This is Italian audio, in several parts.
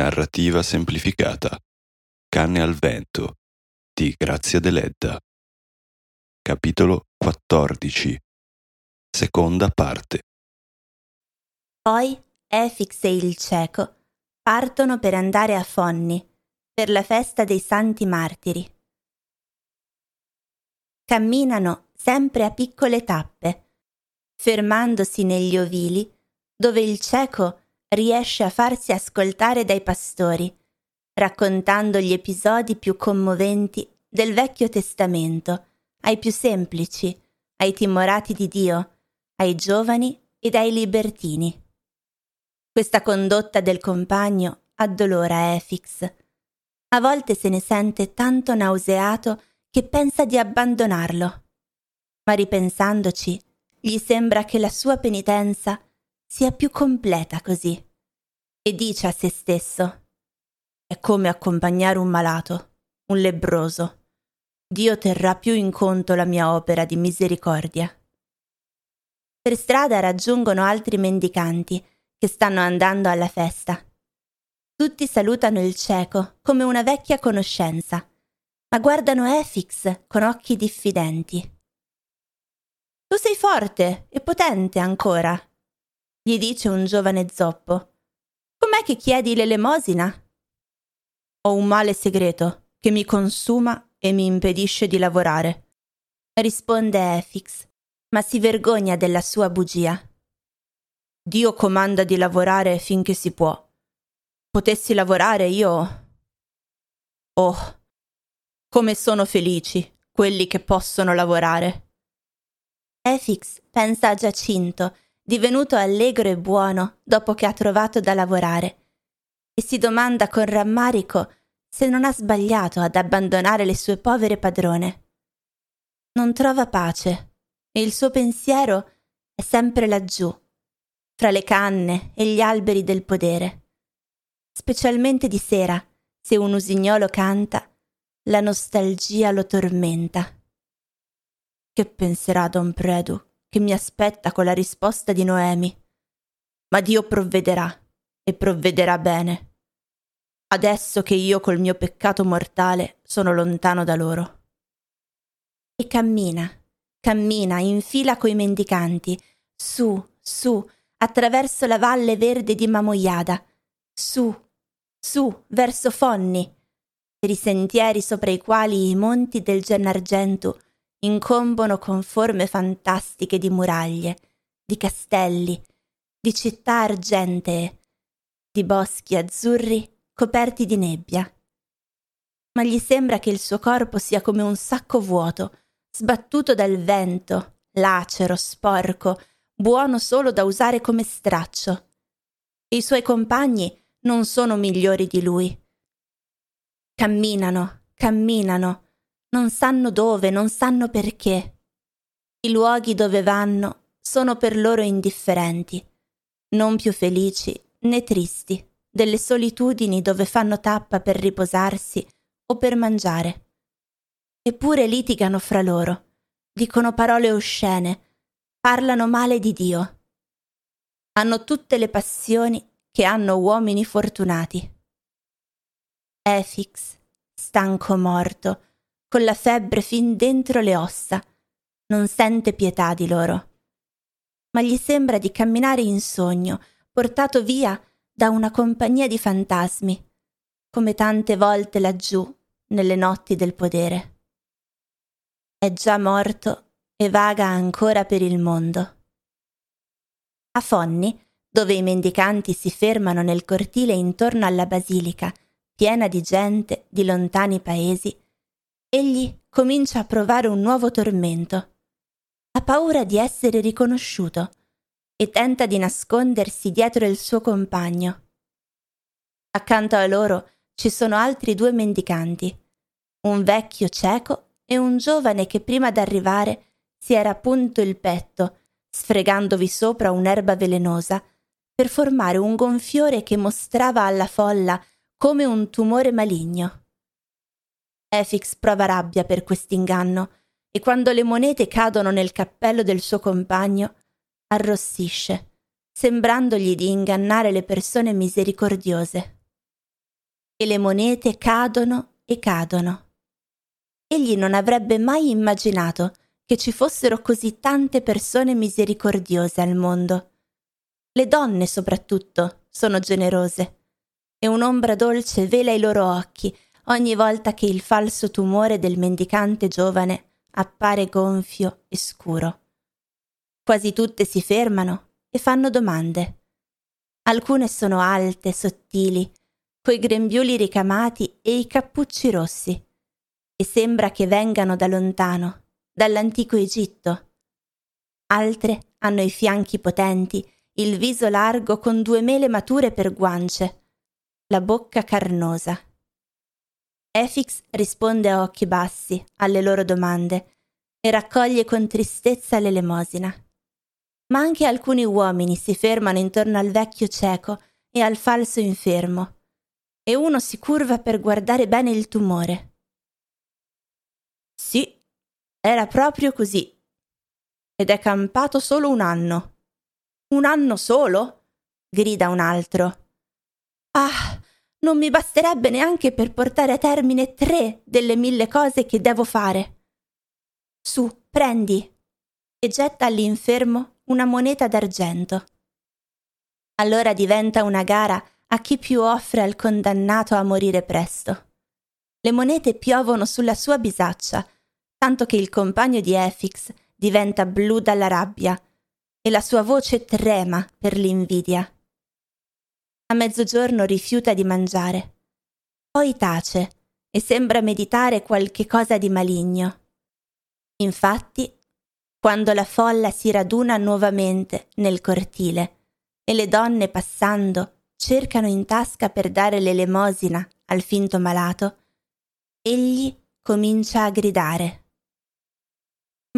Narrativa semplificata. Canne al vento di Grazia Deledda. Capitolo 14. Seconda parte. Poi Efix e il cieco partono per andare a Fonni per la festa dei santi martiri. Camminano sempre a piccole tappe, fermandosi negli ovili dove il cieco riesce a farsi ascoltare dai pastori, raccontando gli episodi più commoventi del Vecchio Testamento ai più semplici, ai timorati di Dio, ai giovani ed ai libertini. Questa condotta del compagno addolora Efix. A volte se ne sente tanto nauseato che pensa di abbandonarlo. Ma ripensandoci, gli sembra che la sua penitenza sia più completa così. E dice a se stesso, è come accompagnare un malato, un lebroso. Dio terrà più in conto la mia opera di misericordia. Per strada raggiungono altri mendicanti che stanno andando alla festa. Tutti salutano il cieco come una vecchia conoscenza, ma guardano Efix con occhi diffidenti. Tu sei forte e potente ancora, gli dice un giovane zoppo. Com'è che chiedi l'elemosina? Ho un male segreto che mi consuma e mi impedisce di lavorare, risponde Efix, ma si vergogna della sua bugia. Dio comanda di lavorare finché si può. Potessi lavorare io. Oh, come sono felici quelli che possono lavorare. Efix pensa a Giacinto divenuto allegro e buono dopo che ha trovato da lavorare, e si domanda con rammarico se non ha sbagliato ad abbandonare le sue povere padrone. Non trova pace e il suo pensiero è sempre laggiù, fra le canne e gli alberi del podere. Specialmente di sera, se un usignolo canta, la nostalgia lo tormenta. Che penserà Don Predu? Che mi aspetta con la risposta di Noemi. Ma Dio provvederà e provvederà bene. Adesso che io col mio peccato mortale sono lontano da loro. E cammina, cammina in fila coi mendicanti, su, su, attraverso la valle verde di Mamoiada, su, su, verso Fonni, per i sentieri sopra i quali i monti del Gennargentu incombono con forme fantastiche di muraglie, di castelli, di città argentee, di boschi azzurri coperti di nebbia. Ma gli sembra che il suo corpo sia come un sacco vuoto, sbattuto dal vento, lacero, sporco, buono solo da usare come straccio. I suoi compagni non sono migliori di lui. Camminano, camminano, non sanno dove, non sanno perché. I luoghi dove vanno sono per loro indifferenti, non più felici né tristi delle solitudini dove fanno tappa per riposarsi o per mangiare. Eppure litigano fra loro, dicono parole oscene, parlano male di Dio. Hanno tutte le passioni che hanno uomini fortunati. Efix, stanco morto, con la febbre fin dentro le ossa. Non sente pietà di loro. Ma gli sembra di camminare in sogno, portato via da una compagnia di fantasmi, come tante volte laggiù nelle notti del podere. È già morto e vaga ancora per il mondo. A Fonni, dove i mendicanti si fermano nel cortile intorno alla basilica, piena di gente di lontani paesi, egli comincia a provare un nuovo tormento. Ha paura di essere riconosciuto e tenta di nascondersi dietro il suo compagno. Accanto a loro ci sono altri due mendicanti, un vecchio cieco e un giovane che prima d'arrivare si era punto il petto, sfregandovi sopra un'erba velenosa, per formare un gonfiore che mostrava alla folla come un tumore maligno. Efix prova rabbia per quest'inganno e quando le monete cadono nel cappello del suo compagno, arrossisce, sembrandogli di ingannare le persone misericordiose. e le monete cadono e cadono. Egli non avrebbe mai immaginato che ci fossero così tante persone misericordiose al mondo. Le donne soprattutto sono generose e un'ombra dolce vela i loro occhi ogni volta che il falso tumore del mendicante giovane appare gonfio e scuro. Quasi tutte si fermano e fanno domande. Alcune sono alte, sottili, coi grembiuli ricamati e i cappucci rossi, e sembra che vengano da lontano, dall'antico Egitto. Altre hanno i fianchi potenti, il viso largo con due mele mature per guance, la bocca carnosa. Efix risponde a occhi bassi alle loro domande e raccoglie con tristezza l'elemosina ma anche alcuni uomini si fermano intorno al vecchio cieco e al falso infermo, e uno si curva per guardare bene il tumore. Sì, era proprio così. Ed è campato solo un anno. Un anno solo? grida un altro. Ah, non mi basterebbe neanche per portare a termine tre delle mille cose che devo fare. Su, prendi. E getta all'infermo una moneta d'argento. Allora diventa una gara a chi più offre al condannato a morire presto. Le monete piovono sulla sua bisaccia, tanto che il compagno di Efix diventa blu dalla rabbia e la sua voce trema per l'invidia. A mezzogiorno rifiuta di mangiare. Poi tace e sembra meditare qualche cosa di maligno. Infatti quando la folla si raduna nuovamente nel cortile e le donne passando cercano in tasca per dare l'elemosina al finto malato, egli comincia a gridare.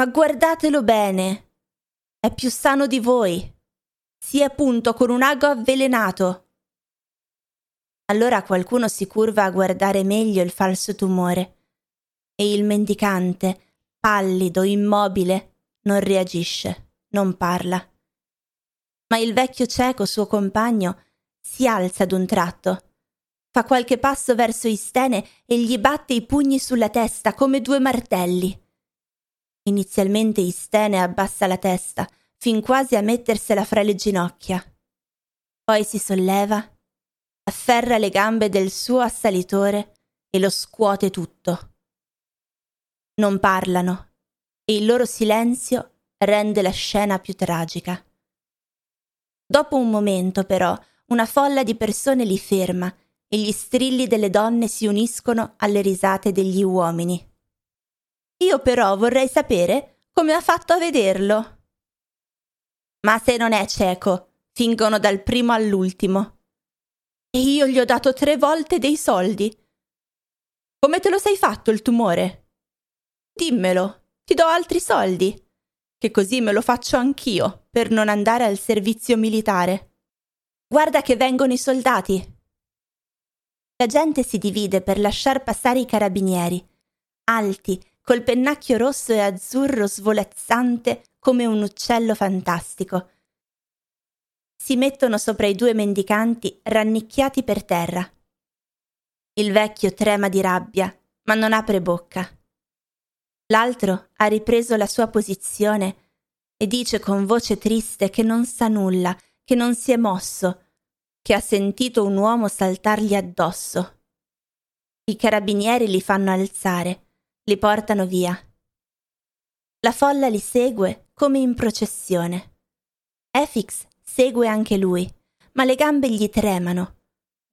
Ma guardatelo bene! È più sano di voi! Sia appunto con un ago avvelenato! Allora qualcuno si curva a guardare meglio il falso tumore e il mendicante, pallido, immobile, non reagisce, non parla. Ma il vecchio cieco, suo compagno, si alza d'un tratto, fa qualche passo verso Istene e gli batte i pugni sulla testa come due martelli. Inizialmente Istene abbassa la testa, fin quasi a mettersela fra le ginocchia. Poi si solleva, afferra le gambe del suo assalitore e lo scuote tutto. Non parlano, e il loro silenzio rende la scena più tragica. Dopo un momento, però, una folla di persone li ferma e gli strilli delle donne si uniscono alle risate degli uomini. Io però vorrei sapere come ha fatto a vederlo. Ma se non è cieco, fingono dal primo all'ultimo. E io gli ho dato tre volte dei soldi. Come te lo sei fatto il tumore? Dimmelo ti do altri soldi, che così me lo faccio anch'io per non andare al servizio militare. Guarda che vengono i soldati. La gente si divide per lasciar passare i carabinieri, alti, col pennacchio rosso e azzurro svolazzante come un uccello fantastico. Si mettono sopra i due mendicanti rannicchiati per terra. Il vecchio trema di rabbia, ma non apre bocca. L'altro ha ripreso la sua posizione e dice con voce triste che non sa nulla, che non si è mosso, che ha sentito un uomo saltargli addosso. I carabinieri li fanno alzare, li portano via. La folla li segue come in processione. Efix segue anche lui, ma le gambe gli tremano,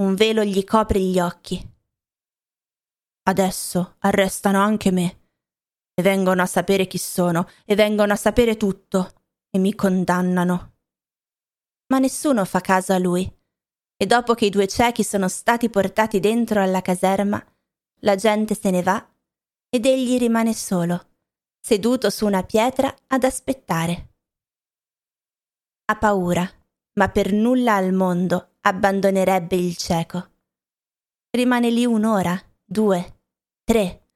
un velo gli copre gli occhi. Adesso arrestano anche me, e vengono a sapere chi sono e vengono a sapere tutto e mi condannano. Ma nessuno fa caso a lui e dopo che i due ciechi sono stati portati dentro alla caserma, la gente se ne va ed egli rimane solo, seduto su una pietra ad aspettare. Ha paura, ma per nulla al mondo abbandonerebbe il cieco. Rimane lì un'ora, due, tre,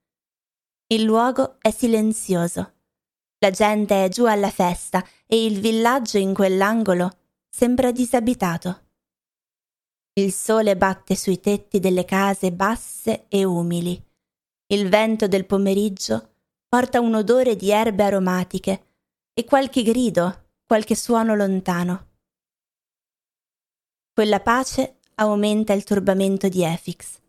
il luogo è silenzioso. La gente è giù alla festa e il villaggio in quell'angolo sembra disabitato. Il sole batte sui tetti delle case basse e umili. Il vento del pomeriggio porta un odore di erbe aromatiche e qualche grido, qualche suono lontano. Quella pace aumenta il turbamento di Efix.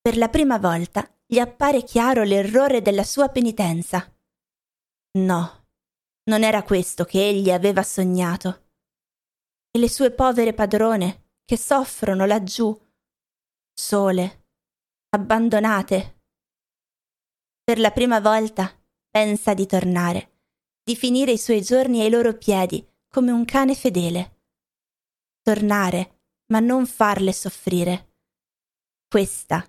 Per la prima volta gli appare chiaro l'errore della sua penitenza. No, non era questo che egli aveva sognato. E le sue povere padrone, che soffrono laggiù, sole, abbandonate. Per la prima volta pensa di tornare, di finire i suoi giorni ai loro piedi come un cane fedele. Tornare, ma non farle soffrire. Questa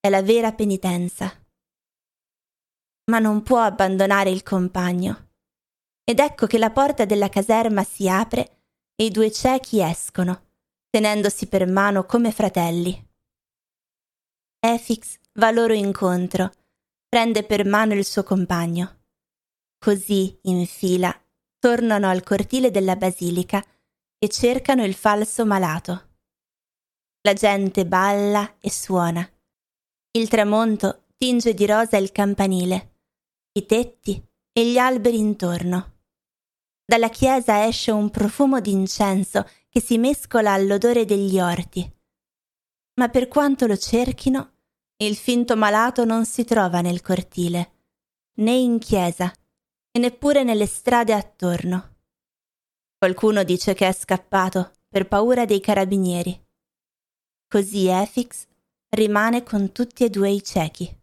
è la vera penitenza. Ma non può abbandonare il compagno. Ed ecco che la porta della caserma si apre e i due ciechi escono tenendosi per mano come fratelli. Efix va loro incontro, prende per mano il suo compagno. Così, in fila, tornano al cortile della basilica e cercano il falso malato. La gente balla e suona. Il tramonto tinge di rosa il campanile, i tetti e gli alberi intorno. Dalla chiesa esce un profumo d'incenso che si mescola all'odore degli orti. Ma per quanto lo cerchino, il finto malato non si trova nel cortile, né in chiesa, e neppure nelle strade attorno. Qualcuno dice che è scappato per paura dei carabinieri. Così Efix rimane con tutti e due i ciechi.